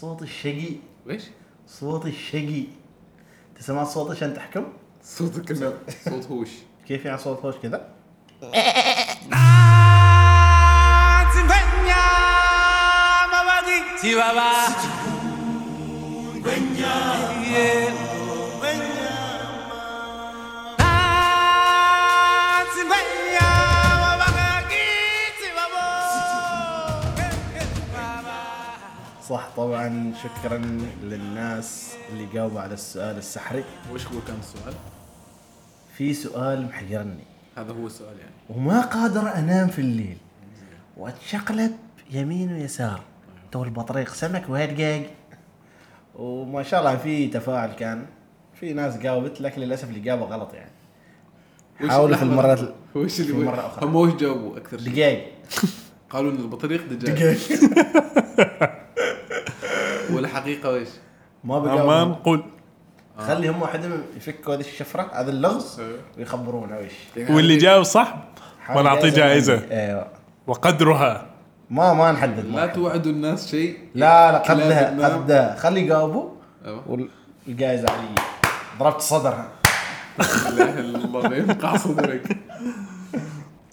صوت الشقي. إيش؟ صوت الشقي. تسمع صوت عشان تحكم؟ صوتك إنه صوت هوش. كيف يعني صوت هوش كذا صح طبعا شكرا للناس اللي جاوبوا على السؤال السحري. وش هو كان السؤال؟ في سؤال محيرني. هذا هو السؤال يعني. وما قادر أنام في الليل. وأتشقلب يمين ويسار. تو البطريق سمك وهدقاق وما شاء الله في تفاعل كان. في ناس جاوبت لكن للأسف الاجابه غلط يعني. حاولوا في لحظة. وش في اللي مرة أخرى. هم وش جاوبوا أكثر شيء؟ دقاق قالوا إن البطريق دجاج. دقاق والحقيقة وش؟ ما ما بقى نقول خلي هم واحدهم يفكوا هذه الشفرة هذا اللغز إيه. ويخبرونا وش واللي جاوب صح حاول ونعطيه جائزة أيوه وقدرها ما ما نحدد ما لا نحدد. توعدوا الناس شيء لا لا قدها. قدها خلي يجاوبوا أيوة. والجائزة علي ضربت صدرها لا إله إلا الله لا ينقع صدرك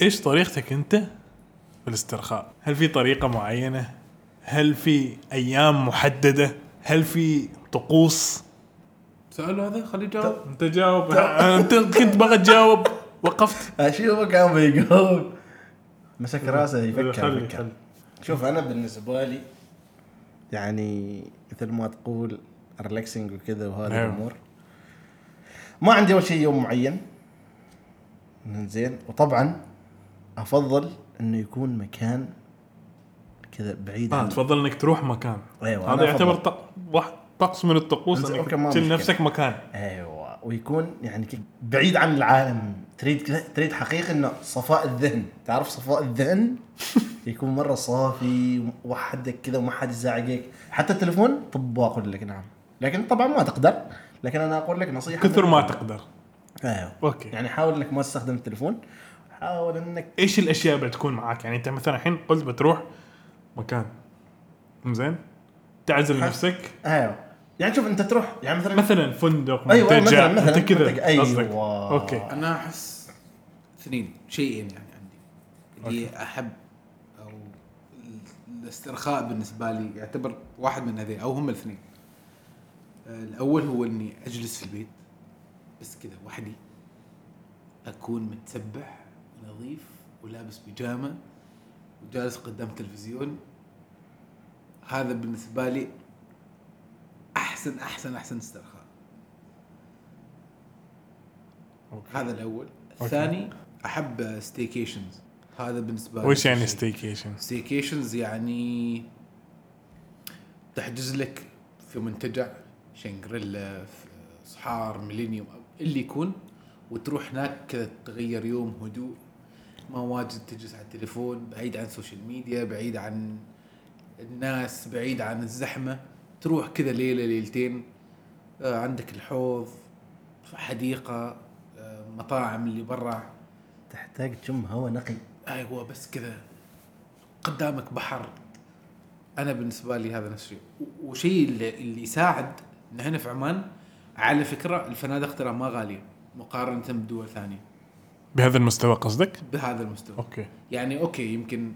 إيش طريقتك أنت في الاسترخاء؟ هل في طريقة معينة؟ هل في أيام محددة؟ هل في طقوس؟ سؤال هذا خليه يجاوب. انت جاوب. انت كنت بغى تجاوب. وقفت. اشوفه كان بيجاوب مسك راسه يفكر يفكر. شوف أنا بالنسبة لي يعني مثل ما تقول ريلاكسنج وكذا وهذه أيوه. الأمور ما عندي أول شيء يوم معين. زين وطبعا أفضل إنه يكون مكان كذا بعيد عن تفضل إنك تروح مكان. أيوة، هذا أنا يعتبر أفضل. واحد طقس من الطقوس إنك أوكي، ما تشيل مشكلة. نفسك مكان. أيوه. ويكون يعني كده بعيد عن العالم. تريد كذا تريد حقيقة إنه صفاء الذهن. تعرف صفاء الذهن؟ يكون مرة صافي وحدك كذا وما حد يزعجك حتى التليفون طب أقول لك نعم. لكن طبعا ما تقدر. لكن أنا أقول لك نصيحة كثر. ما تقدر. أيوه. okay. يعني حاول إنك ما تستخدم التليفون حاول إنك إيش الأشياء اللي بتكون معاك؟ يعني أنت مثلا الحين قلت بتروح مكان. زين؟ تعزل نفسك. أيوه. يعني شوف أنت تروح يعني مثلا مثلا فندق أيوه منتجع مثلا مثلا أنت كذا أيوه. قصدك. okay. أنا أحس اثنين شيئين يعني عندي. اللي أحب أو ال- الاسترخاء بالنسبة لي يعتبر واحد من هذين أو هم الاثنين. آه، الأول هو إني أجلس في البيت بس كذا وحدي. أكون متسبح نظيف ولابس بيجامة وجالس قدام تلفزيون. هذا بالنسبة لي أحسن أحسن أحسن استرخاء أوكي. هذا الأول الثاني أحب staycations هذا بالنسبة لي وش يعني. staycation؟ staycations يعني تحجز لك في منتجع شنغريلا في صحار ميلينيوم اللي يكون وتروح هناك كذا تغير يوم هدوء ما واجد تجلس على التليفون بعيد عن السوشيال ميديا بعيد عن الناس بعيد عن الزحمة تروح كذا ليلة ليلتين آه، عندك الحوض حديقة آه، مطاعم اللي برا. تحتاج تشم هواء نقي. أيوه بس كذا قدامك بحر. أنا بالنسبة لي هذا نفس الشيء. وشيء اللي, اللي يساعد ان إحنا في عمان على فكرة الفنادق ترى ما غالية مقارنة بدول ثانية بهذا المستوى قصدك؟ بهذا المستوى. أوكي. يعني أوكي يمكن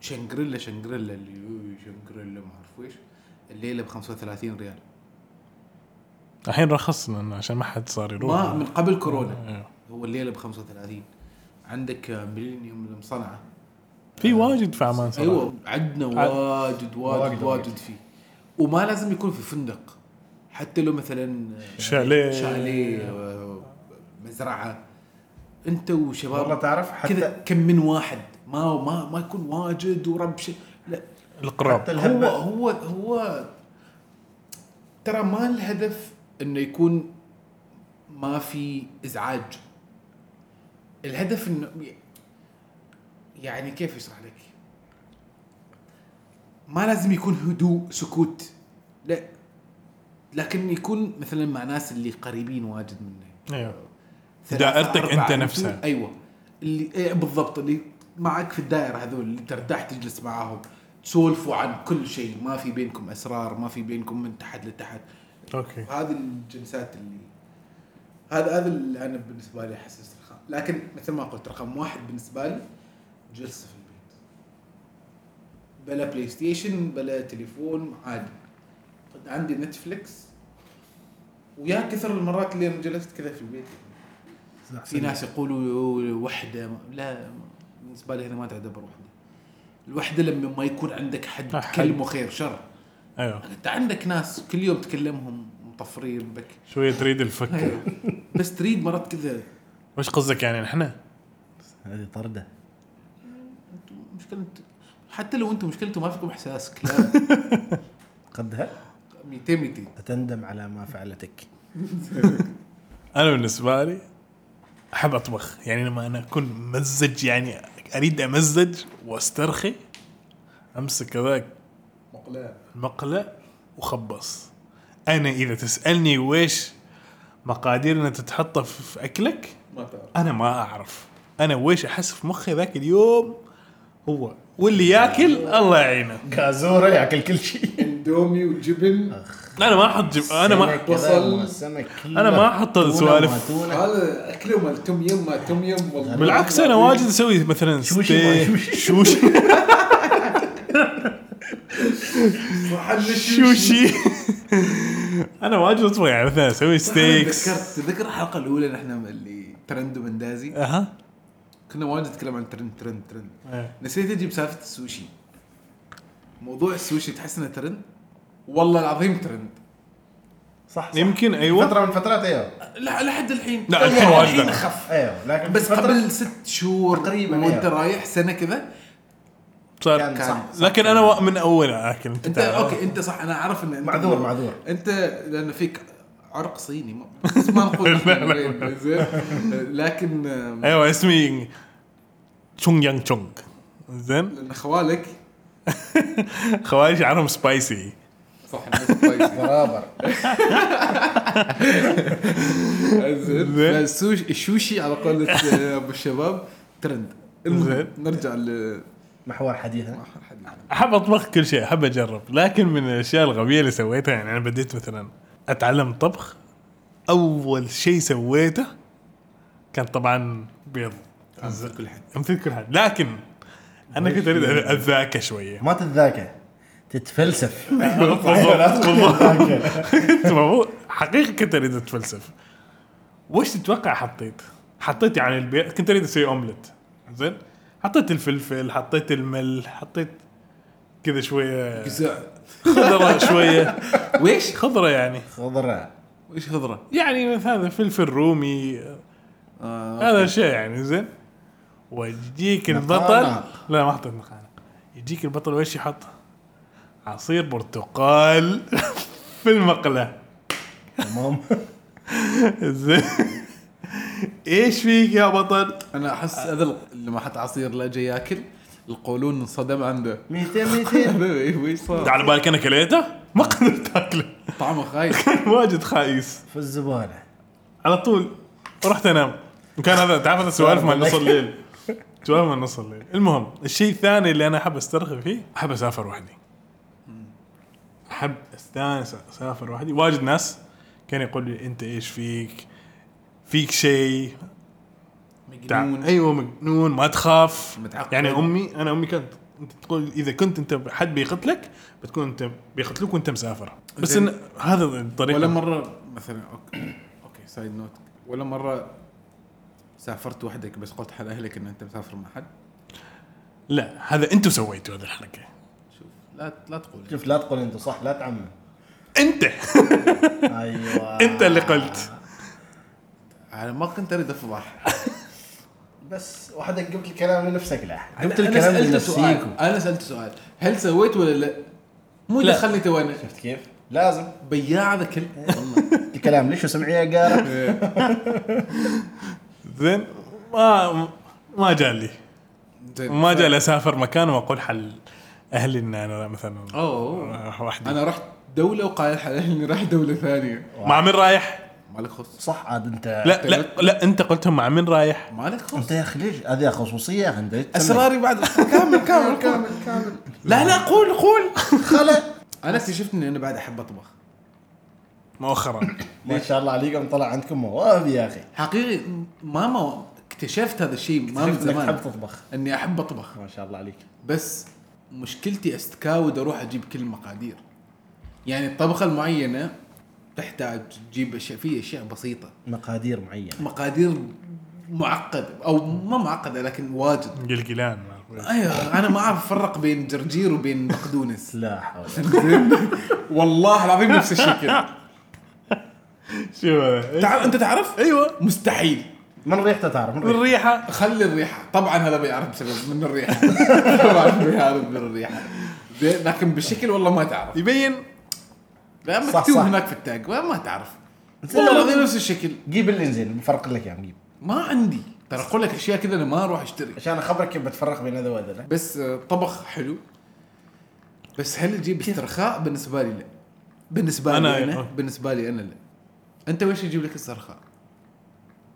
شنغريلا شنغريلا اللي هو شنغريلا ما أعرف ويش الليلة ب 35 ريال. الحين رخص لأنه عشان ما حد صار يروح. ما من قبل كورونا. أيوه. هو الليلة ب 35 عندك ميلينيوم المصنعه في واجد في عمان صراحة. أيوه عندنا واجد واجد واجد. فيه. وما لازم يكون في فندق. حتى لو مثلا شاليه. شاليه مزرعة. أنت وشباب. والله تعرف حتى كذا كم من واحد. ما ما ما يكون واجد وربش لا. القراب. حتى هو هو هو ترى ما الهدف إنه يكون ما في إزعاج. الهدف انه يعني كيف أشرح لك؟ ما لازم يكون هدوء سكوت. لا. لكن يكون مثلا مع ناس اللي قريبين واجد منه. أيوه. دائرتك أنتوا- نفسها. أيوه. اللي إيه بالضبط. اللي معك في الدائرة هذول اللي ترتاح تجلس معاهم تسولفوا عن كل شيء ما في بينكم أسرار ما في بينكم من تحت لتحت. أوكي. هذه الجلسات اللي هذا هذا اللي أنا بالنسبة لي احس استرخاء لكن مثل ما قلت رقم واحد بالنسبة لي جلسة في البيت. بلا بلاي ستيشن بلا تليفون عادي. عندي نتفليكس ويا كثر المرات اللي أنا جلست كذا في البيت. في ناس يقولوا وحده لا. بالنسبة لي هنا ما تعتبر وحده الوحدة لما ما يكون عندك حد. تكلمه خير شر. أيوه. أنت عندك ناس كل يوم تكلمهم مطفرين بك. شوية تريد الفك. بس تريد مرات كذا. وش قصدك يعني نحن؟ هذه طردة. مشكلة حتى لو أنتم مشكلته ما فيكم إحساس كلاب قدها. 200 200 أتندم على ما فعلتك. أنا بالنسبة لي أحب أطبخ. يعني لما أنا أكون مزج يعني اريد أمزج وأسترخي أمسك كذاك مقلاة. المقلة وخبص. أنا إذا تسألني ويش مقادير انها تتحط في في أكلك ما تعرف. أنا ما أعرف. أنا ويش أحس في مخي ذاك اليوم هو. واللي ياكل الله يعينه. كازورة ياكل كل شيء. اندومي وجبن. أنا ما أحط جب... أنا ما سمك بصل. أنا ما تونة السوالف. هذا أكله مال توم يم مال توم يم. والله بالعكس أنا واجد أسوي مثلا سوشي ما ستيك شوشي. شوشي. أنا واجد أطبخ يعني مثلا أسوي steaks تذكرت تذكر الحلقة الأولى نحن اللي ترند ومندازي أها. كنا واجد نتكلم عن trend trend trend. إيه. نسيت أجيب سالفة السوشي. موضوع السوشي تحس إنه ترند؟ والله العظيم ترند. صح صح. يمكن أيوه. فترة من الفترات أيوه. لا لحد الحين. لا، الحين واجد الحين لا. خف. أيوه لكن بس قبل ست شهور تقريباً، وأنت أيوة. رايح سنة كذا صار كان صح, صح. لكن أنا و- من اول اكل أنت أنت. أوكي أنت صح. أنا أعرف إن أنت معذور معذور. أنت لأن فيك عرق صيني. ما- بس ما نقول زين. لكن أيوه اسمي تشونغ يانغ تشونغ زين؟ لأن خوالك. خوارج عنهم سبايسي صح الناس كويس برابر. الشوشي على قولة آه، أبو الشباب ترند. المهم زين. نرجع ل محور حديثنا. أحب أطبخ كل شيء أحب أجرب. لكن من الأشياء الغبية اللي سويتها يعني أنا بديت مثلا أتعلم طبخ. أول شيء سويته كان طبعا بيض. مثل كل حد. مثل كل حد. لكن أنا كنت أريد اتذاكى شوية. ما تتذاكى تتفلسف. حقيقي كنت أريد أتفلسف. وش تتوقع حطيت؟ حطيت يعني البيض كنت أريد أسوي أومليت. زين؟ حطيت الفلفل حطيت الملح حطيت كذا شوية خضرة شوية. ويش؟ خضرة يعني. خضرة. ويش خضرة؟ يعني مثل هذا فلفل رومي آه هذا شيء يعني زين؟ ويجيك. البطل لا ما حطيت نقانق يجيك البطل وش يحط؟ عصير برتقال في المقلة. تمام. زين. إيش فيك يا بطل؟ أنا أحس هذا ال- لما حط عصير لا جاي ياكل القولون انصدم عنده. 200 200 إيه، ويش صار؟ على بالك أنا كليته؟ ما قدرت أكله. طعمه خايس. كان واجد خايس. في الزبالة. على طول. رحت أنام. كان هذا تعرف هذا سوالف مع نص الليل؟ سوالف مع نص الليل. المهم الشيء الثاني اللي أنا أحب أسترخي فيه أحب أسافر وحدي. أحب استانس أسافر وحدي. واجد ناس كان يقول لي أنت إيش فيك؟ فيك شيء؟ مجنون. أيوه مجنون ما تخاف. متعقد. يعني أمي أنا أمي كانت أنت تقول إذا كنت أنت حد بيقتلك بتكون أنت بيقتلوك وأنت مسافر. بس. إن هذا الطريقة. ولا مرة مثلا أوكي أوكي side note ولا مرة سافرت وحدك بس قلت حد أهلك إن أنت مسافر مع حد؟ لا هذا أنتم سويتوا هذه الحركة. لا لا تقول. شوف لا تقول انت صح لا تعمم. انت. أيوه. انت اللي قلت. أنا ما كنت أريد أفضح. بس وحدك قلت الكلام لنفسك لا. قلت الكلام سألت سؤال. لنفسيكم أنا سألت سؤال. هل سويت ولا لا؟ مو لا. دخلني تو أنا شفت كيف؟ لازم. بياع ذا كل والله. الكلام ليش وسمعي يا قارة زين. ما ما جالي زين. ما جالي أسافر مكان وأقول حل. أهلي إن أنا مثلا أوه. وحدي أنا رحت دولة وقال حلال إني راح دولة ثانية. مع من رايح؟ مالك خص صح عاد أنت لا لا لا أنت قلتهم مع من رايح؟ مالك خص أنت يا أخي ليش هذه خصوصية تسمي؟ أسراري بعد. كامل كامل كامل كامل. لا لا قول قول. خلا أنا اكتشفت إني أنا بعد أحب أطبخ. مؤخرا. ما شاء الله عليكم طلع عندكم مواهب يا أخي. حقيقي ماما اكتشفت هذا الشيء ما من إنك تحب زمان تطبخ. إني أحب أطبخ. ما شاء الله عليك. بس مشكلتي أستكاود أروح أجيب كل المقادير. يعني الطبخة المعينة تحتاج تجيب أشياء في أشياء بسيطة. مقادير معينة. مقادير معقدة أو ما معقدة لكن واجد. قلقلان أيوه أنا ما أعرف أفرق بين جرجير وبين بقدونس لا حول. والله العظيم نفس الشيء كذا. شو أنت تعرف؟ أيوه. مستحيل. من ريحته تعرف من الريحه خلي الريحة. طبعا هذا بيعرف بسبب من الريحة. طبعا بيعرف من الريحة. لكن بالشكل والله ما تعرف. يبين. لا مكتوب. هناك في التاج ما ما تعرف. والله. نفس الشكل. جيب الانزين بفرق لك اياه جيب. ما عندي. ترى أقول لك أشياء كذا أنا ما أروح أشتري. عشان اخبرك كيف بتفرق بين هذا وهذا. بس آه، طبخ حلو. بس هل تجيب استرخاء؟ بالنسبة لي لا. بالنسبة أنا- لي أنا أه. بالنسبة لي أنا لا. أنت وش يجيب لك استرخاء؟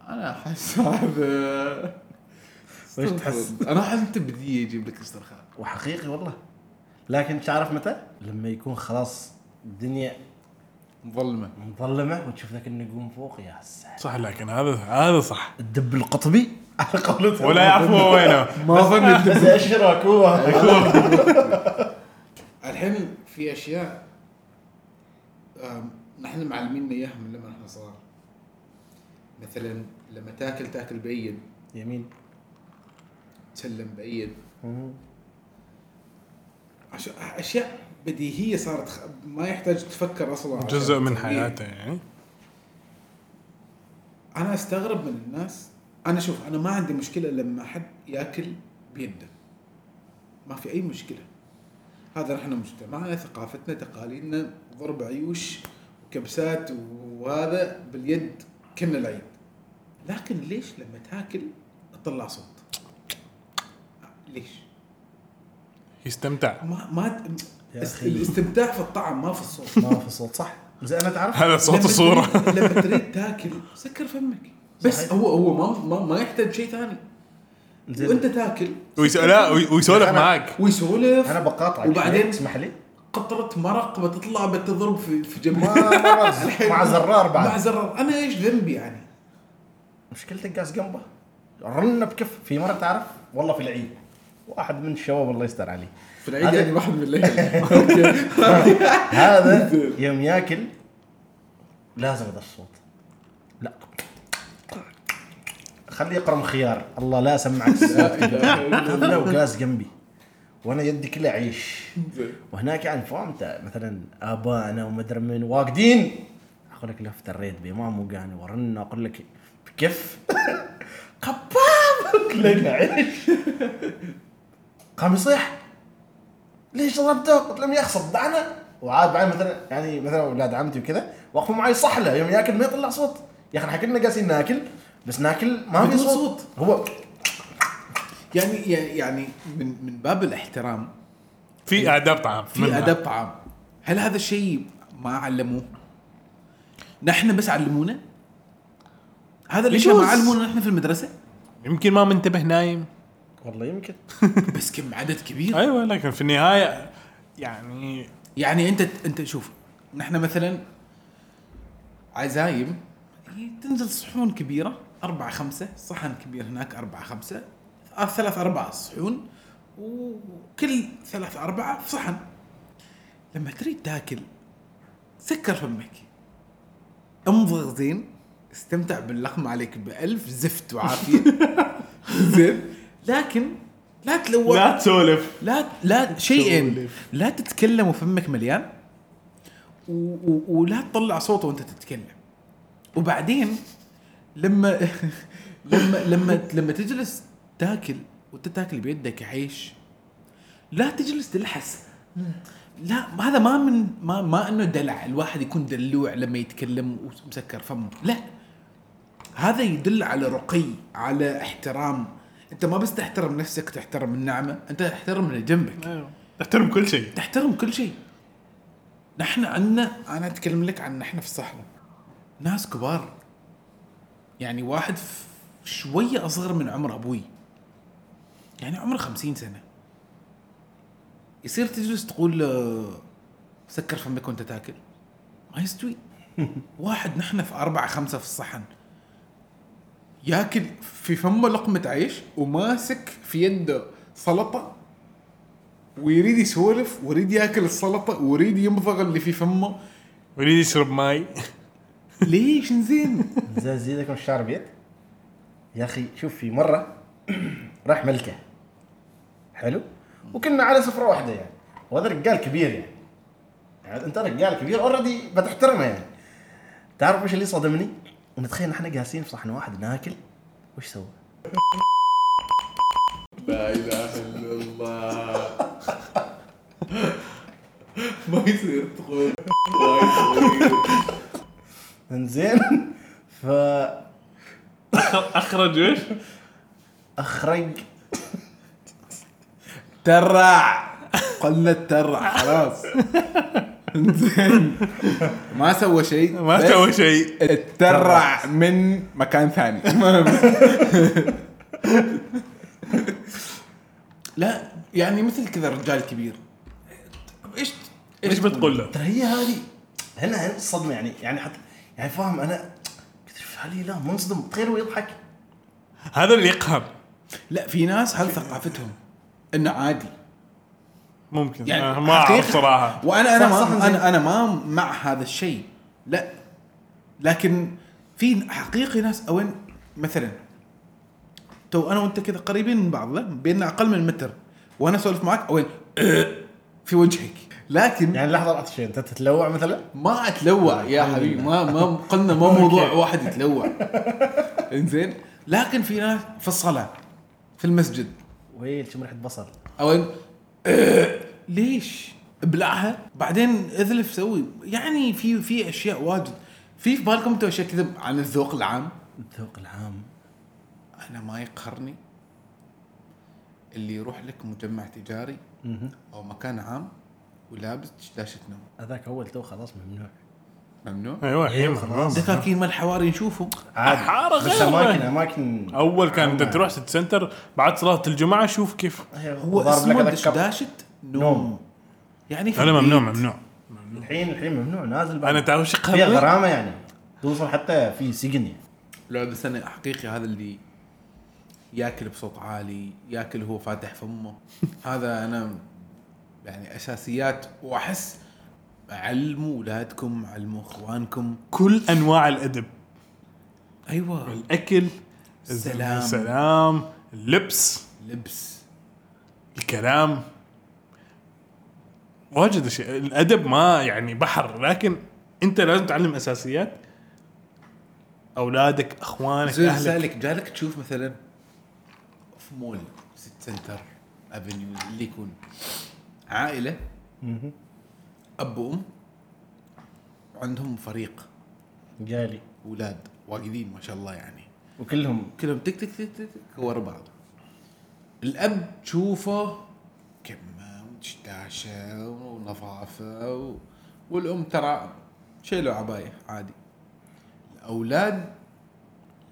أنا أحس هذا وش تحس؟ أنا أحس أنت بدي يجيب لك استرخاء وحقيقي والله. لكن تعرف متى؟ لما يكون خلاص الدنيا مظلمة. مظلمة وتشوف ذاك النجوم فوق يا ساتر. صح لكن هذا هذا صح. الدب القطبي؟ على قولتهم. ولا يعرفوا هو وينه. ما ظن اشرك هو الحين في أشياء نحن معلميننا إياها من لما نحن صغار. مثلا لما تاكل تاكل بايد يمين. تسلم بايد عش- أشياء بديهية صارت خ- ما يحتاج تفكر أصلا جزء من. حياته يعني. أنا أستغرب من الناس. أنا شوف أنا ما عندي مشكلة لما حد يأكل بيده. ما في أي مشكلة. هذا نحن مجتمعنا ثقافتنا تقاليدنا ضرب عيوش وكبسات وهذا باليد كنا العيد. لكن ليش لما تاكل تطلع صوت؟ ليش؟ يستمتع. ما ما. الاستمتاع في الطعم ما في الصوت. ما في صوت صح. زين أنا تعرف؟ هذا صوت تريد- لما تريد تاكل سكر فمك. بس صحيح. هو هو ما ما, ما يحتاج شيء ثاني. زين. وأنت تاكل. لا وي- ويسولف أنا- معاك. ويسولف. أنا بقاطعك وبعدين- اسمح لي. قطرة مرق بتطلع بتضرب في في مع زرار مع بعد زرار. أنا إيش ذنبي يعني؟ مشكلتك قاس جنبه. رن بكف. في مرة تعرف؟ والله في العيد. واحد من الشباب الله يستر عليه. في العيد يعني واحد من الليل. هذا يوم ياكل لازم هذا الصوت. لا. خليه يقرم خيار. الله لا سمعك. هذا لو قاس جنبي. وأنا يدي كلها عيش. وهناك يعني فهمت؟ مثلا ابائنا ومدري من واقدين. أقول لك لفت الريت بامام وقاني ورنا أقول لك بكف قباب كلنا عيش قام يصيح ليش ضربته؟ قلت لهم يا أخي صدعنا وعاد بعدين مثلا يعني مثلا أولاد عمتي وكذا وقفوا معي صحله يوم يأكل ما يطلع صوت يا أخي إحنا كلنا قاسين ناكل بس ناكل ما في صوت. صوت. هو يعني يعني من من باب الاحترام في آداب طعام في. آداب طعام هل هذا الشيء ما علموه؟ نحن بس علمونا؟ هذا الاشياء ما يجوز. علمونا نحن في المدرسة؟ يمكن ما منتبه نايم. والله يمكن. بس كم عدد كبير. أيوه لكن في النهاية يعني يعني أنت أنت شوف نحن مثلا عزايم هي تنزل صحون كبيرة أربعة خمسة صحن كبير هناك أربعة خمسة آه ثلاث أربعة صحون وكل ثلاث أربعة في صحن. لما تريد تاكل سكر فمك امضغ زين. استمتع باللقمة عليك بألف زفت وعافية. زين. لكن لا تلوث. لا تسولف. لا لا شيئين. لا تتكلم وفمك مليان. و و ولا تطلع صوت وانت تتكلم. وبعدين لما لما لما لما تجلس تاكل وانت تاكل بيدك عيش لا تجلس تلحس. لا هذا ما من ما ما إنه دلع. الواحد يكون دلوع لما يتكلم ومسكر فمه. لا. هذا يدل على رقي على احترام. أنت ما بس تحترم نفسك تحترم النعمة أنت تحترم اللي جنبك. أيوة. تحترم كل شيء. تحترم كل شيء. نحن عندنا أنا أتكلم لك عن نحن في الصحراء. ناس كبار. يعني واحد شوية أصغر من عمر أبوي. يعني عمره خمسين سنة. يصير تجلس تقول له سكر فمك وأنت تاكل. ما يستوي. واحد نحن في أربعة خمسة في الصحن. ياكل في فمه لقمة عيش وماسك في يده سلطة ويريد يسولف ويريد ياكل السلطة ويريد يمضغ اللي في فمه. يريد يشرب ماي. ليش؟ زين زي زيدكم الشعر بيت يا أخي شوف في مرة راح ملكه. حلو؟ وكنا على سفرة واحدة يعني. وهذا رجال كبير يعني. يعني أنت رجال كبير اوريدي بتحترمه يعني. تعرف إيش اللي صدمني؟ نتخيل إحنا جالسين في صحن واحد ناكل؟ وش سوى؟ لا إله إلا الله. ما يصير تقول. إنزين. ف أخرج إيش؟ أخرج. ترع. قلنا ترع خلاص. ما سوى شيء ما سوى شيء. اترع من مكان ثاني. لا يعني مثل كذا رجال كبير. إيش إيش بتقول له؟ ترى هي هذه هنا هنا الصدمه يعني يعني حتى يعني فاهم أنا قلت شوف علي لا منصدم تخيل هو يضحك. هذا اللي يقهر. لا في ناس هذا ثقافتهم إنه عادي؟ ممكن. يعني يعني ما أعرف صراحة. وأنا أنا صح، صح، ما زين. أنا أنا ما مع هذا الشيء. لا. لكن في حقيقي ناس اوين مثلا تو أنا وأنت كذا قريبين من بعض لا بيننا أقل من متر. وأنا أسولف معك اوين في وجهك. لكن يعني لحظة لحظة شيء أنت تتلوع مثلا؟ ما أتلوع يا حبيبي. ما ما قلنا ما موضوع واحد يتلوع. إنزين. لكن في ناس في الصلاة في المسجد. ويل شم ريحه بصل؟ أو إن- آه، ليش؟ ابلعها بعدين اذلف سوي. يعني في في أشياء واجد. في في بالكم أنتم أشياء كذا عن الذوق العام؟ الذوق العام. أنا ما يقهرني اللي يروح لك مجمع تجاري. أو مكان عام ولابس دشداشه نوم. هذاك أول تو خلاص ممنوع. ممنوع أيوه الحين أيوة، خلاص. دكاكين مال الحواري نشوفهم عادي حارة بس غير اماكن. اماكن أول كان أنت. تروح سيتي سنتر بعد صلاة الجمعة شوف كيف هو اسمه. دشداشه نوم. يعني في لا ممنوع. ممنوع الحين الحين ممنوع نازل بعد. أنا تعرف إيش فيها؟ غرامة يعني توصل حتى في سجن يعني لا بس أنا حقيقي هذا اللي ياكل بصوت عالي ياكل هو فاتح فمه هذا أنا يعني أساسيات وأحس علموا أولادكم علموا إخوانكم. كل أنواع الأدب. أيوه. الأكل السلام. السلام. اللبس. لبس الكلام. واجد أشياء. الأدب ما يعني بحر لكن أنت لازم تعلم أساسيات. أولادك إخوانك أهلك. سألك جالك تشوف مثلا في مول سيتي سنتر افنيو اللي يكون. عائلة. أب وأم وعندهم فريق. جالي. أولاد واجدين ما شاء الله يعني. وكلهم. كلهم تك تك تك تك, تك ورا بعض. الأب تشوفه كمة ودشداشه ونظافة و... والأم ترى شيلوا عباية عادي. الأولاد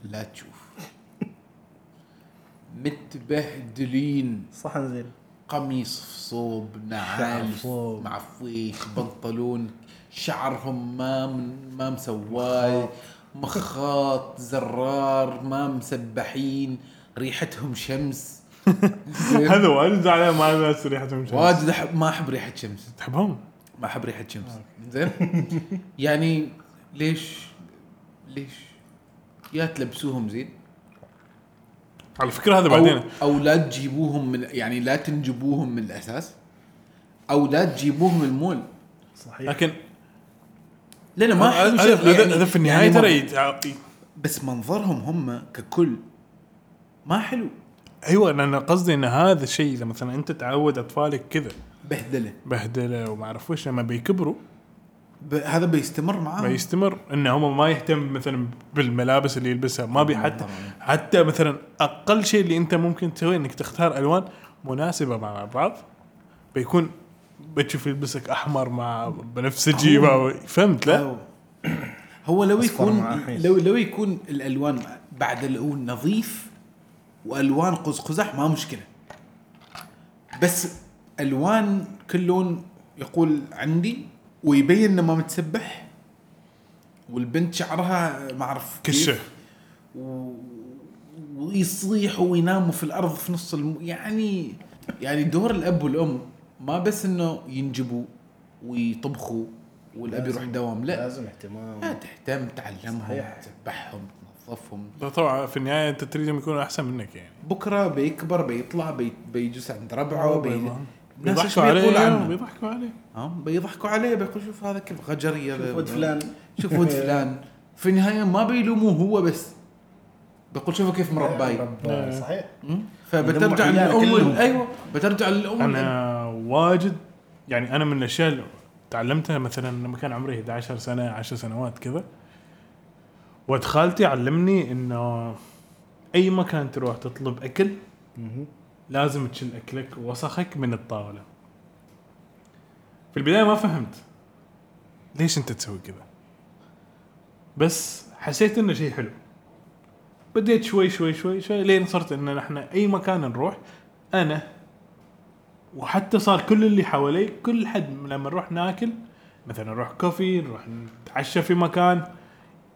لا تشوف. متبهدلين. صحن زين قميص صوب نعال. معفيش بنطلون شعرهم ما ما مسواي مخاط زرار ما مسبحين ريحتهم شمس؟ هذا واجد زعلان مع الناس ريحتهم شمس. واجد ما أحب ريحة شمس تحبهم؟ ما أحب ريحة شمس زين يعني ليش ليش يا تلبسوهم زين على فكرة هذا بعدين. أو لا تجيبوهم من يعني لا تنجبوهم من الأساس. أو لا تجيبوهم المول. صحيح. لكن لا لا ما هذا يعني- في النهاية يعني ترى منظ- يت- بس منظرهم هم ككل ما حلو. أيوه لأن قصدي إن هذا الشيء إذا مثلا أنت تعود أطفالك كذا بهدلة. بهدلة وما أعرف وش لما بيكبروا. هذا بيستمر معاهم. بيستمر. ان هم ما يهتم مثلا بالملابس اللي يلبسها. ما بي حتى حتى مثلا أقل شيء اللي أنت ممكن تسويه إنك تختار ألوان مناسبة مع بعض. بيكون بتشوف يلبسك أحمر مع بنفسجي مع- فهمت؟ لا؟ أو- هو لو يكون. لو لو يكون الألوان بعد لو نظيف وألوان قوس قزح ما مشكلة. بس ألوان كل لون يقول عندي ويبين إنه ما متسبح. والبنت شعرها ما أعرف. كشة. و... ويصيح ويناموا في الأرض في نص الم... يعني يعني دور الأب والأم ما بس إنه ينجبوا ويطبخوا والأب يروح دوام لا. لازم اهتمام. لا تهتم تعلمهم صحيح. تذبحهم تنظفهم. ده طبعا في النهاية أنت تريدهم يكونوا أحسن منك يعني. بكرة بيكبر بيطلع بي... بيجلس عند ربعه بي... الناس إيش بيضحكوا عليه عنه بيضحكوا عليه. ها بيضحكوا عليه بيقول شوف هذا كيف غجري شوف ود فلان. شوف ود فلان. في النهاية ما بيلوموه هو بس. بيقول شوفوا كيف مرباي صحيح. فبترجع للأم أيوه بترجع للأم أنا واجد يعني أنا من الأشياء اللي تعلمتها مثلا لما كان عمري 11 سنة 10 سنوات كذا. ولد خالتي علمني إنه أي مكان تروح تطلب أكل. لازم تشيل أكلك وسخك من الطاولة. في البداية ما فهمت. ليش أنت تسوي كذا؟ بس حسيت إنه شيء حلو. بديت شوي شوي شوي شوي لين صرت إن نحن أي مكان نروح أنا وحتى صار كل اللي حوالي كل حد لما نروح ناكل مثلا نروح كوفي نروح نتعشى في مكان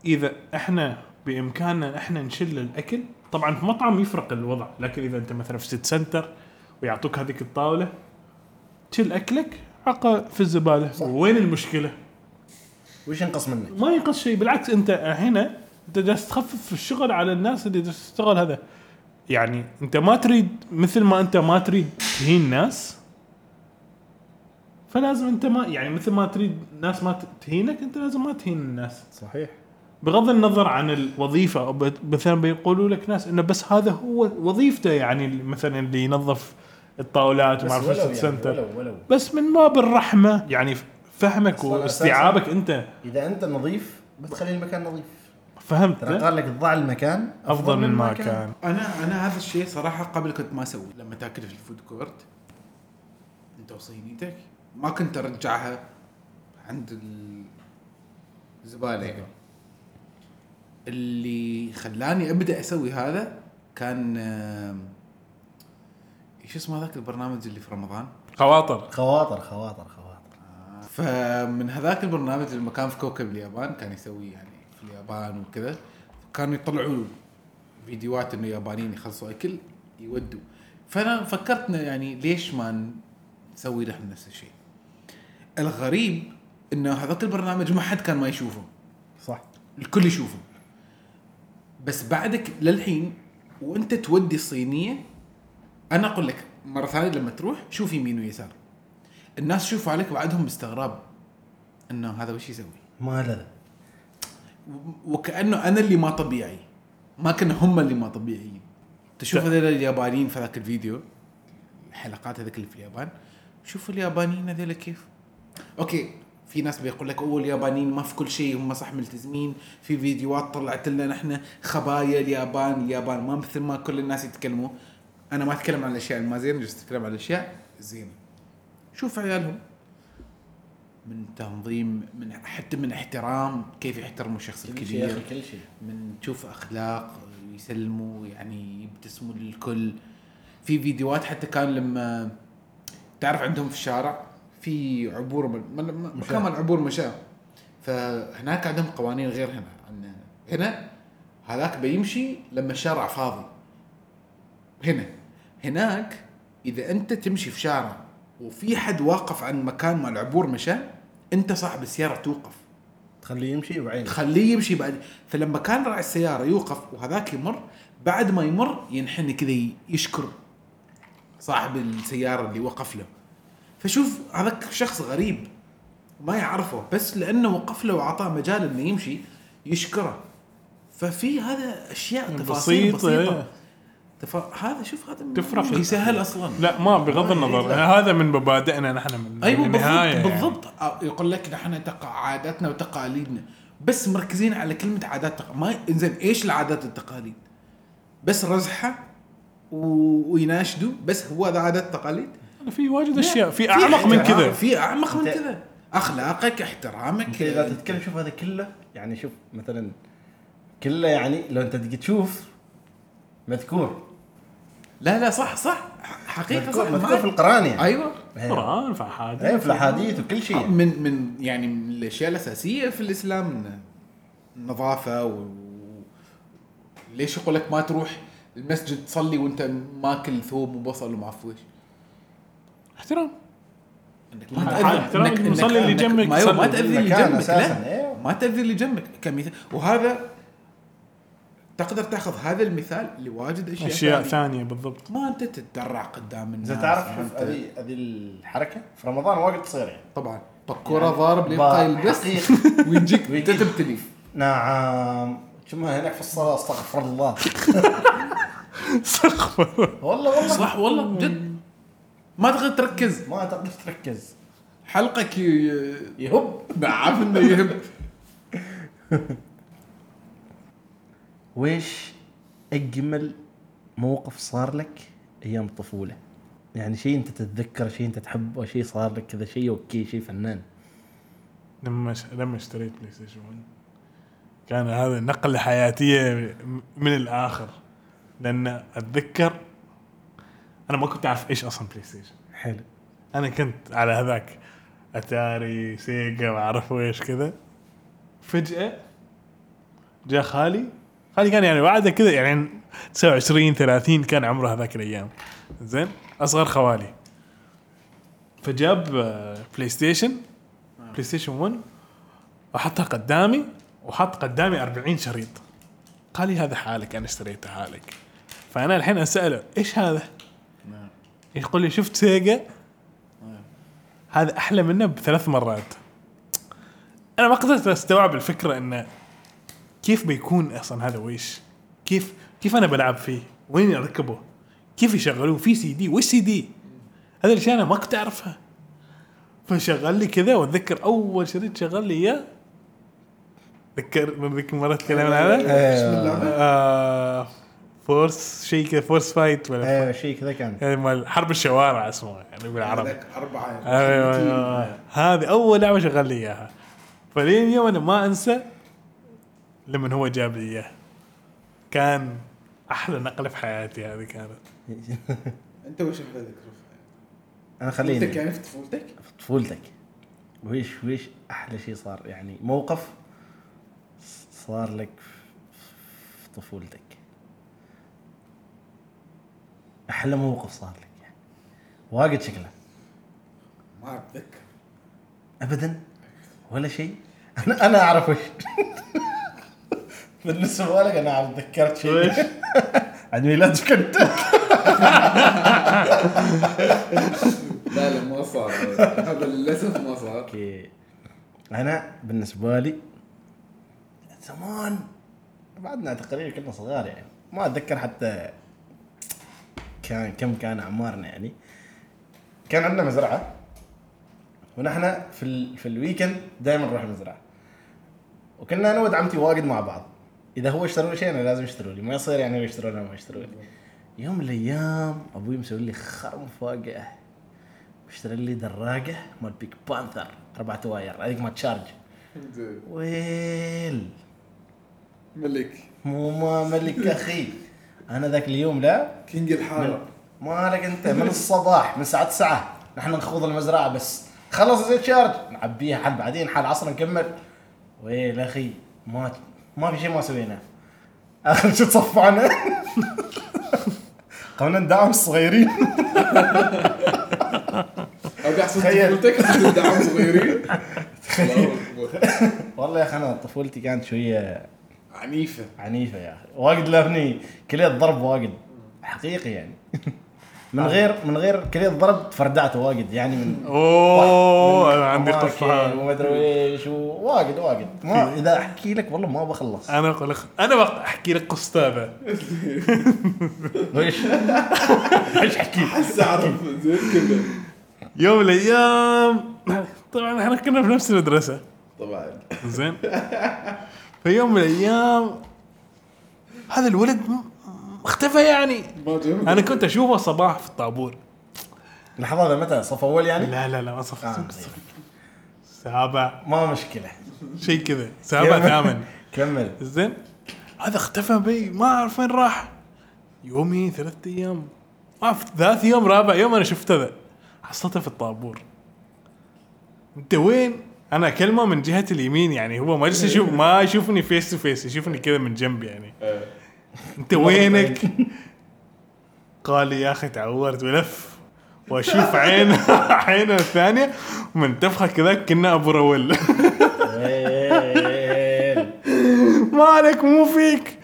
إذا إحنا بإمكاننا إحنا نشيل الأكل طبعا في مطعم يفرق الوضع لكن إذا أنت مثلا في سيتي سنتر ويعطوك هذيك الطاولة تشيل أكلك عقا في الزباله صح. وين المشكلة؟ وش ينقص منك؟ ما ينقص شيء بالعكس أنت هنا أنت جالس تخفف الشغل على الناس اللي تشتغل هذا يعني أنت ما تريد مثل ما أنت ما تريد تهين ناس فلازم أنت ما يعني مثل ما تريد ناس ما تهينك أنت لازم ما تهين الناس صحيح بغض النظر عن الوظيفة مثلا بيقولوا لك ناس إنه بس هذا هو وظيفته يعني مثلا اللي ينظف الطاولات وما أعرف يعني center ولولو. بس من باب الرحمة يعني فهمك واستيعابك أنت. إذا أنت نظيف بتخلي المكان نظيف. فهمت؟ ترى قال لك ضع المكان أفضل من ما كان. أنا أنا هذا الشيء صراحة قبل كنت ما أسوي. لما تاكل في ال food court أنت وصينيتك ما كنت أرجعها عند ال- الزباله يعني. اللي خلاني أبدأ أسوي هذا كان إيش اسمه هذاك البرنامج اللي في رمضان؟ خواطر. خواطر خواطر خواطر. فمن هذاك البرنامج لما كان في كوكب اليابان كان يسوي يعني في اليابان وكذا كانوا يطلعوا فيديوهات إنه يابانيين يخلصوا أكل يودوا. فأنا فكرت يعني ليش ما نسوي نحن نفس الشيء؟ الغريب إنه هذاك البرنامج ما حد كان ما يشوفه. صح. الكل يشوفه. بس بعدك للحين وانت تودي الصينية أنا أقول لك مرة ثانية لما تروح شوف يمين ويسار. الناس يشوفوا عليك بعدهم باستغراب إنه هذا وش يسوي. ما لذا و- وكأنه أنا اللي ما طبيعي. ما كانوا هم اللي ما طبيعيين. تشوف هذول اليابانيين في ذاك الفيديو؟ الحلقات هذيك اللي في اليابان. شوف اليابانيين هذول كيف. أوكي في ناس بيقول لك اوه اليابانيين ما في كل شيء هم صح ملتزمين. في فيديوهات طلعت لنا نحن خبايا اليابان. اليابان ما مثل ما كل الناس يتكلموا. أنا ما أتكلم عن الأشياء الما زينه جالس أتكلم عن الأشياء الزينه شوف عيالهم. من تنظيم من حتى من احترام كيف يحترموا الشخص الكبير. كل شيء. من تشوف أخلاق يسلموا يعني يبتسموا للكل. في فيديوهات حتى كان لما تعرف عندهم في الشارع في عبور من- عبور مشاة فهناك عندهم قوانين غير هنا. عن هنا هذاك بيمشي لما الشارع فاضي. هنا. هناك إذا أنت تمشي في شارع وفي حد واقف عن مكان مال عبور مشاة أنت صاحب السيارة توقف. تخليه يمشي وعين تخليه يمشي بعد. فلما كان راعي السيارة يوقف وهذاك يمر بعد ما يمر ينحني كذا يشكر صاحب السيارة اللي وقف له. فشوف هذاك شخص غريب ما يعرفه بس لأنه وقف له وأعطاه مجال إنه يمشي يشكره ففي هذا أشياء تفاصيل بسيطة، بسيطة إيه. تف... هذا شوف هذا تفرق. يسهل أصلا لا ما بغض النظر لا. هذا من مبادئنا نحن من أيوه بالضبط يعني. بالضبط يقول لك نحن تقع عاداتنا وتقاليدنا بس مركزين على كلمة عادات تق... ما إنزين إيش العادات والتقاليد؟ بس رزحة و... ويناشدوا بس هو هذا عادات تقاليد؟ في واجد أشياء. في أعمق من كذا. في أعمق من كذا. أخلاقك احترامك إذا تتكلم شوف هذا كله يعني شوف مثلا كله يعني لو أنت تجي تشوف مذكور. لا لا صح صح. حقيقة صح. مذكور, مذكور في القرآن يعني. أيوه. إيه. قرآن في أحاديث. إيه في الأحاديث وكل شيء. يعني. من من يعني من الأشياء الأساسية في الإسلام النظافة و ليش يقول لك ما تروح المسجد تصلي وأنت ماكل ثوم وبصل وما أعرف ويش احترام. إنك ما المصلي اللي جنبك ما ما تاذي اللي جنبك لا. ما تاذي اللي جنبك كمثال وهذا تقدر تأخذ هذا المثال لواجد أشياء أشياء ثانية. ثانية بالضبط. ما أنت تتدرع قدام الناس اذا تعرف هذه هذه الحركة في رمضان واجد تصير يعني. طبعا. بكوره ضارب با- يبقى يلبس انت ويجيك. تبتلي نعم. كما هناك في الصلاة استغفر الله. استغفر والله والله. صح والله جد. ما تقدر تركز. ما تقدر تركز. حلقك ي- يهب. عارف إنه يهب. ويش أجمل موقف صار لك أيام الطفوله يعني شيء أنت تتذكر شيء أنت تحبه شيء صار لك كذا شيء okay شيء فنان. لما ش... لما اشتريت PlayStation 1 كان هذا نقلة حياتية من الآخر. لأن أتذكر أنا ما كنت أعرف إيش أصلا PlayStation حلو. أنا كنت على هذاك Atari Sega ما أعرف إيش كذا. فجأة جاء خالي. خالي كان يعني بعد كذا يعني 29 30 كان عمره هذاك الأيام. زين أصغر خوالي. فجاب PlayStation PlayStation 1 وحطها قدامي وحط قدامي 40 شريط. قال لي هذا حالك أنا اشتريته حالك. فأنا الحين أسأله إيش هذا؟ يقول لي شفت Sega؟ هذا أحلى منه بثلاث مرات. أنا ما قدرت أستوعب الفكرة إنه كيف بيكون أصلا هذا ويش؟ كيف كيف أنا بلعب فيه؟ وين أركبه؟ كيف يشغلوه؟ في سي دي؟ وش سي دي؟ هذه الأشياء أنا ما كنت أعرفها. فشغل لي كذا وأتذكر أول شريط شغل لي إياه. ذكر من ذيك المره تكلمنا عنها آه force شيء كذا force fight ولا إيه شيء كذا كان. يعني مال حرب الشوارع اسمه يعني بالعربي هذاك اربعه أيوه أيوة. هذه أول لعبة شغل لي إياها. فلين اليوم أنا ما أنسى لما هو جاب لي إياه. كان أحلى نقلة في حياتي هذه كانت. أنت وش أحلى أنا طفولتك خليني يعني في طفولتك؟ في طفولتك ويش ويش أحلى شيء صار؟ يعني موقف صار لك في طفولتك. أحلى موقف صار لك يعني. واجد شكله. ما أتذكر. ابدا؟ ولا شيء؟ أنا أنا أعرف وش. بالنسبة لك أنا عاد تذكرت شيء. ويش؟ عيد ميلادك كنت لا لا ما صار. هذا للأسف ما صار. أوكي. أنا بالنسبة لي زمان بعدنا تقريبا كنا صغار يعني. ما أتذكر حتى كان كم كان أعمارنا يعني. كان عندنا مزرعة. ونحن في ال... في ال weekend دائما نروح المزرعة. وكنا أنا ولد عمتي واجد مع بعض. إذا هو اشتروا لي شيء أنا لازم يشتروا لي. ما يصير يعني يشتروا لي ما يشتروا لي. يوم من الأيام أبوي مسوي لي خرم فاقع اشترى لي دراجة مال Pink Panther أربع تواير هذيك ما charge. ويل. ملك. مو ما ملك أخي. أنا ذاك اليوم لا. كينج الحارة. مالك أنت من الصباح من الساعة 9 نحن نخوض المزرعة بس. خلص زي تشارج نعبيها حل بعدين حل عصر نكمل. ويل أخي ما ما في شيء ما سويناه اخر شيء تصفعنا؟ قمنا ندعم الصغيرين هذا أحسن. طفولتك تدعم صغيرين. الله أكبر. والله يا أخي أنا طفولتي كانت شوية عنيفة. عنيفة يا أخي. واجد لافني كلية ضرب واجد. حقيقي يعني. من غير من غير كلية ضرب تفردعت واجد يعني من أوه أنا عندي قصه وما أدري إيش واجد واجد. ما إذا أحكي لك والله ما بخلص. أنا أقول لك أنا بق- أحكي لك قصه هذا ليش؟ إيش أحكي؟ هسه أعرف زين كذا. يوم من الأيام طبعا إحنا كنا في نفس المدرسة. طبعا. زين. في يوم من الأيام هذا الولد اختفى يعني. أنا كنت أشوفه صباح في الطابور. لحظه هذا متى؟ صف أول يعني؟ لا لا لا ما صف آه، صف- سابع. ما مشكلة. شيء كذا. سابع. ثامن. كمل. زين. هذا اختفى بي. ما أعرف وين راح. يومي ثلاثة أيام. ما أعرف ثلاث يوم رابع يوم أنا شفته ذا حصلته في الطابور. أنت وين؟ أنا اكلمه من جهة اليمين يعني هو ما جالس يشوف ما يشوفني face to face يشوفني كذا من جنب يعني. أنت وينك؟ قال لي يا أخي تعورت ولف وأشوف عين عينة الثانية منتفخه كذا كنا أبو رويل ويل. ما عليك مو فيك.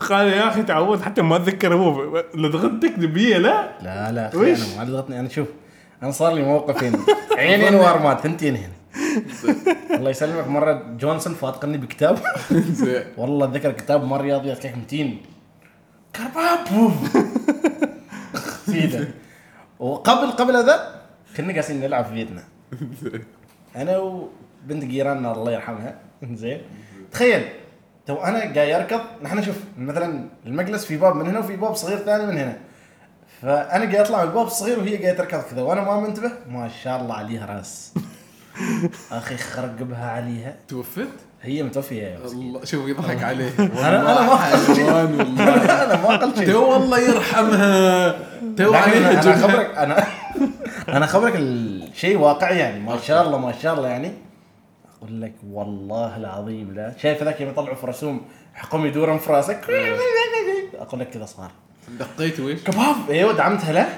قال يا أخي تعودت حتى ما أتذكر هو لدغتك دبية لا؟ لا لا؟ أنا ما ضغطني أنا شوف أنا صار لي موقفين عينين وارمات ثنتين هنا. الله يسلمك. مرة جونسون فاتقني بكتاب. والله أتذكر كتاب مرة رياضيات كيك متين كرباب سيدا وقبل قبل هذا كنا قاعدين نلعب في بيتنا أنا وبنت جيراننا الله يرحمها. زين. تخيل. تو أنا قاعد أركض. نحن شوف مثلا المجلس في باب من هنا وفي باب صغير ثاني من هنا. فأنا قاعد أطلع من الباب الصغير وهي قاعدة تركض كذا وأنا ما منتبه. ما شاء الله عليها راس. أخي خرقبها عليها. توفت؟ هي متوفية يا. الله شوف يضحك عليه. ما قلت شيء. حيوان والله. أنا ما قلت شيء. تو الله يرحمها. تو عليها أنا. خبرك أنا أنا خبرك الشيء واقعي يعني ما شاء الله ما شاء الله يعني. أقول لك والله العظيم لا. شايف ذاك يوم يطلعوا في رسوم حقهم يدورون في راسك؟ أقول لك كذا صار. دقيت ويش؟ كباب. أيوه دعمتها له.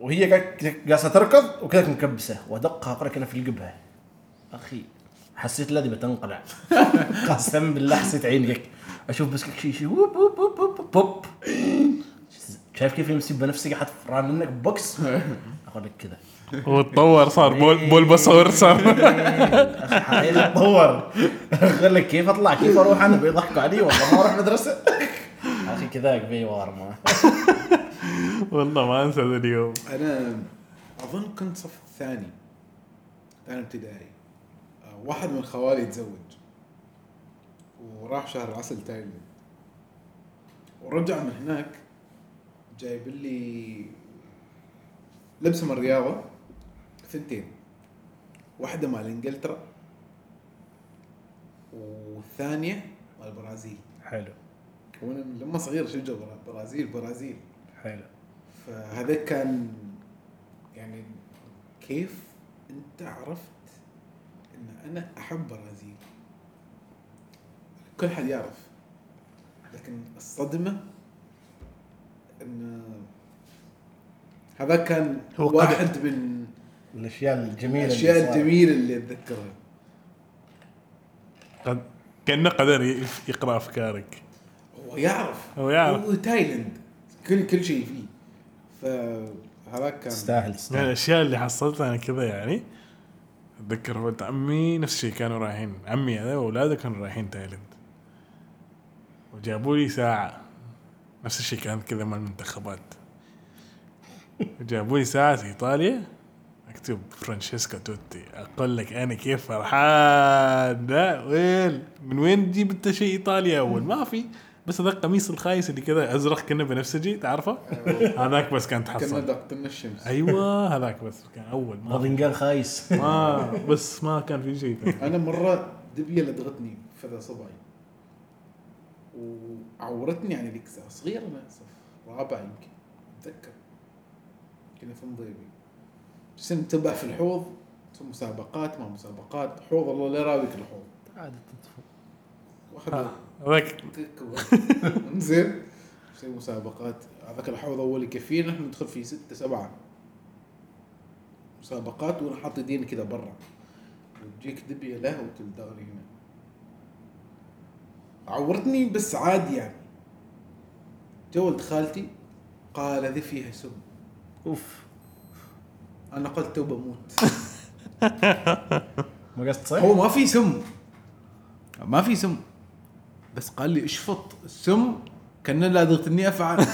وهي قاعد- جالسه تركض وكذا مكبسة. وادقها أقول لك أنا في القبها أخي حسيت الذي بتنقلع. قسم بالله حسيت عيني هيك. أشوف بس شيء شيء ووب ووب ووب ووب بوب شايف كيف يمسك قاعد فران منك بوكس؟ أقول لك كذا وتطور صار بول, بول بصور صار. اتطور أقول لك كيف أطلع كيف أروح؟ أنا بيضحكوا علي والله ما أروح مدرسة. أخي كذا بي وارمه والله ما أنسى ذا اليوم. أنا أظن كنت صف الثاني ثاني ابتدائي. واحد من خوالي تزوج وراح شهر العسل تايلاند ورجع من هناك جايب لي لبسه من الرياضه ثنتين. واحدة مال إنجلترا والثانية مال البرازيل حلو. وأنا لما صغير شجع برازيل برازيل. حلو. فهذا كان يعني كيف أنت عرفت أنا أحب برازيل كل حد يعرف. لكن الصدمة إن هذا كان هو. واحد من الأشياء الجميلة اللي الأشياء. الجميلة اللي أتذكرها. قد كأنه قدر يقرأ أفكارك. هو يعرف. هو يعرف. هو تايلاند. كل كل شيء فيه. فهذا كان تستاهل من تستاهل الأشياء اللي حصلتها أنا كذا يعني. أتذكر ولد عمي نفس الشيء كانوا رايحين. عمي هذا وأولاده كانوا رايحين تايلاند. وجابوا لي ساعة. نفس الشيء كانت كذا مال المنتخبات. وجابوا لي ساعة في إيطاليا. مكتوب فرانشيسكو توتي. أقول لك أنا كيف فرحان. لا وين من وين تجيب انت شيء إيطاليا أول؟ ما في. بس هذا القميص الخايس اللي كذا أزرق كنا بنفسجي تعرفه؟ هذاك بس كان كنا تحصل دقتنا الشمس. أيوه هذاك بس كان أول. ما باذنجان خايس. ما بس ما كان في شيء أنا مرة دبية لدغتني فذا صبعي وعورتني يعني ذيك الساعة. صغير أنا صف رابع يمكن. أتذكر. كنا في مضيبي. بس انتبه في الحوض. في مسابقات ما مسابقات. حوض الله لا يراويك الحوض. عادة واحد انزين نسوي مسابقات. هذاك الحوض أول يكفينا إحنا ندخل فيه ستة سبعة. مسابقات وأنا حاط يديني كذا برا. وتجيك دبيه له وتلدغني هنا. عورتني بس عادي يعني. جو ولد خالتي قال هذه فيها سم. أوف. أنا قلت تو بموت. ما قصد صح؟ هو ما في سم. ما في سم. بس قال لي اشفط. السم كان لا ضغطني أفعل.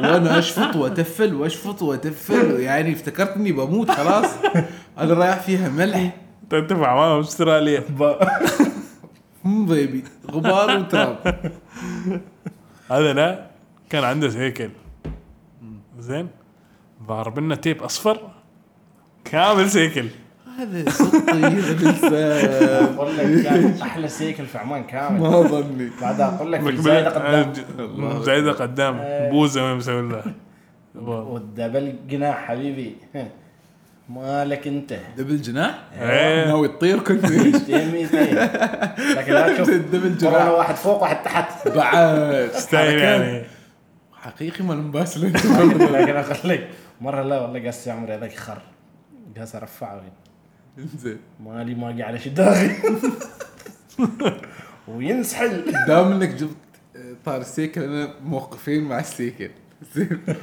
وأنا أشفط وأتفل وأشفط وأتفل. يعني افتكرت اني بموت خلاص. أنا رايح فيها ملح. تنتفع معاهم أستراليا. بيبي غبار وتراب. هذا لا كان عنده هيكل زين؟ ضارب لنا تيب أصفر. كامل سيكل. هذا صوت طيب أحلى سيكل في عمان كامل. ما ظني. بعدها أقول لك الزايده قدام. آه، زايدة قدام. بوزة وين مسوي لها وال double جناح حبيبي. مالك أنت؟ double جناح؟ إيه. ناوي تطير كنت. لكن لا تشوف. ال double جناح. واحد فوق واحد تحت. بعد. style يعني. حقيقي ما انت لكن أقول لك مرة لا والله قاس يا عمري هذاك خر. قاس ارفعه زين مالي ماقي على شداغي وينسحل. دام انك جبت آه، طار السيكل أنا موقفين مع السيكل. زين.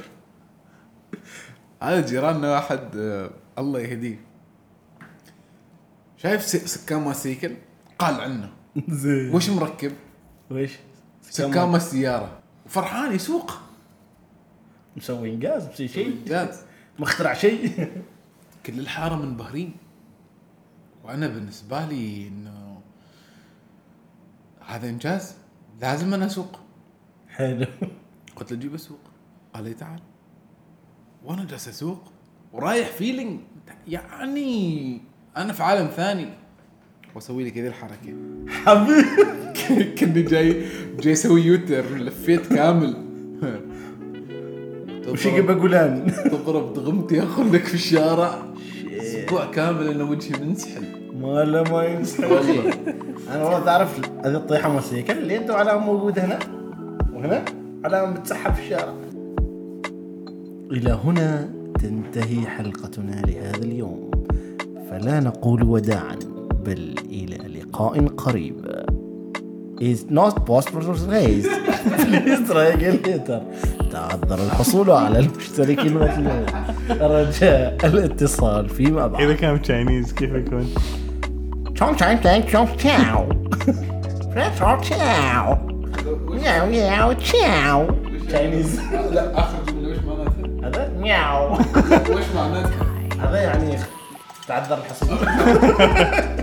هذا جيراننا واحد آه، الله يهديه. شايف سكان ما سيكل؟ قال عنه. زين. وش مركب؟ ويش؟ سكان ما السياره وفرحان يسوق. مسوي إنجاز مسوي شيء مخترع شيء كل الحارة منبهرين. وأنا بالنسبة لي إنه هذا إنجاز لازم أنا أسوق. حلو. قلت له جيب اسوق قال لي تعال. وأنا جالس أسوق ورايح feeling يعني أنا في عالم ثاني. وأسوي لي كذا الحركة. حبيبي. كني جاي جاي أسوي يوتر لفيت كامل. وش يبقى بقولان تضرب ضغمتي أخذك في الشارع. أسبوع كامل أنا وجهي منسحل ما لا ما ينسحب. والله. أنا والله تعرف هذه الطيحة موسيقى اللي أنتم علامه موجوده هنا؟ وهنا؟ علامه بتسحب في الشارع. إلى هنا تنتهي حلقتنا لهذا اليوم. فلا نقول وداعا بل إلى لقاء قريب. Is not possible to raise. Please try again later. تعذر الحصول على المشترك المطلوب رجاء الاتصال فيما بعد إذا كان تشاينيز كيف يكون؟ Chong chong chow. French or chow. Meow meow chow. Chinese. لا آخر جملة وش معناتها؟ هذا مياو وش معناتها؟ هذا يعني تعذر الحصول